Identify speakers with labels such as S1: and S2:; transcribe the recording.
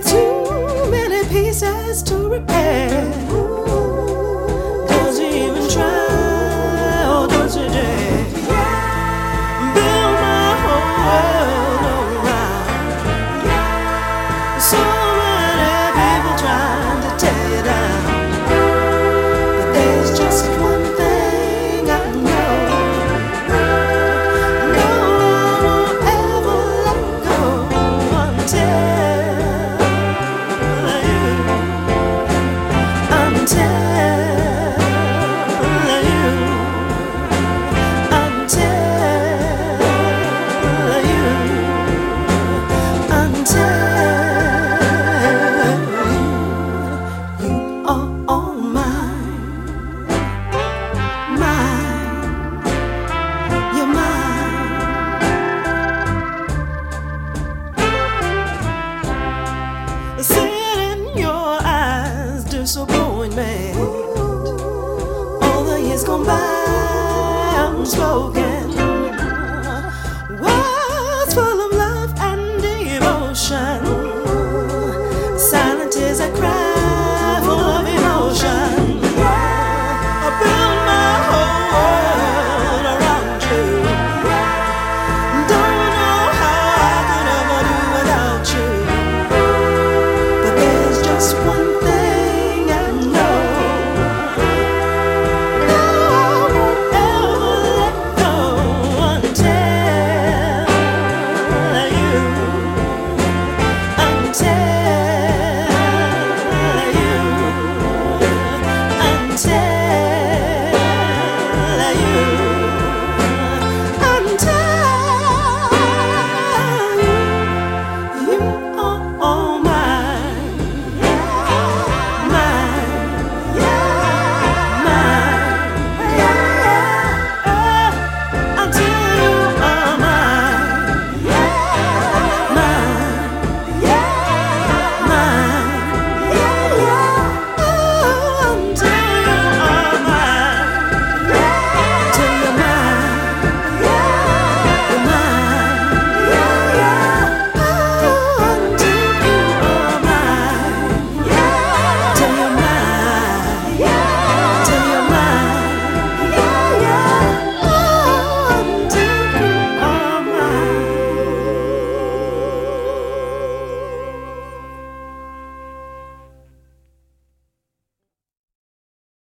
S1: too many pieces to repair. Ooh. Me.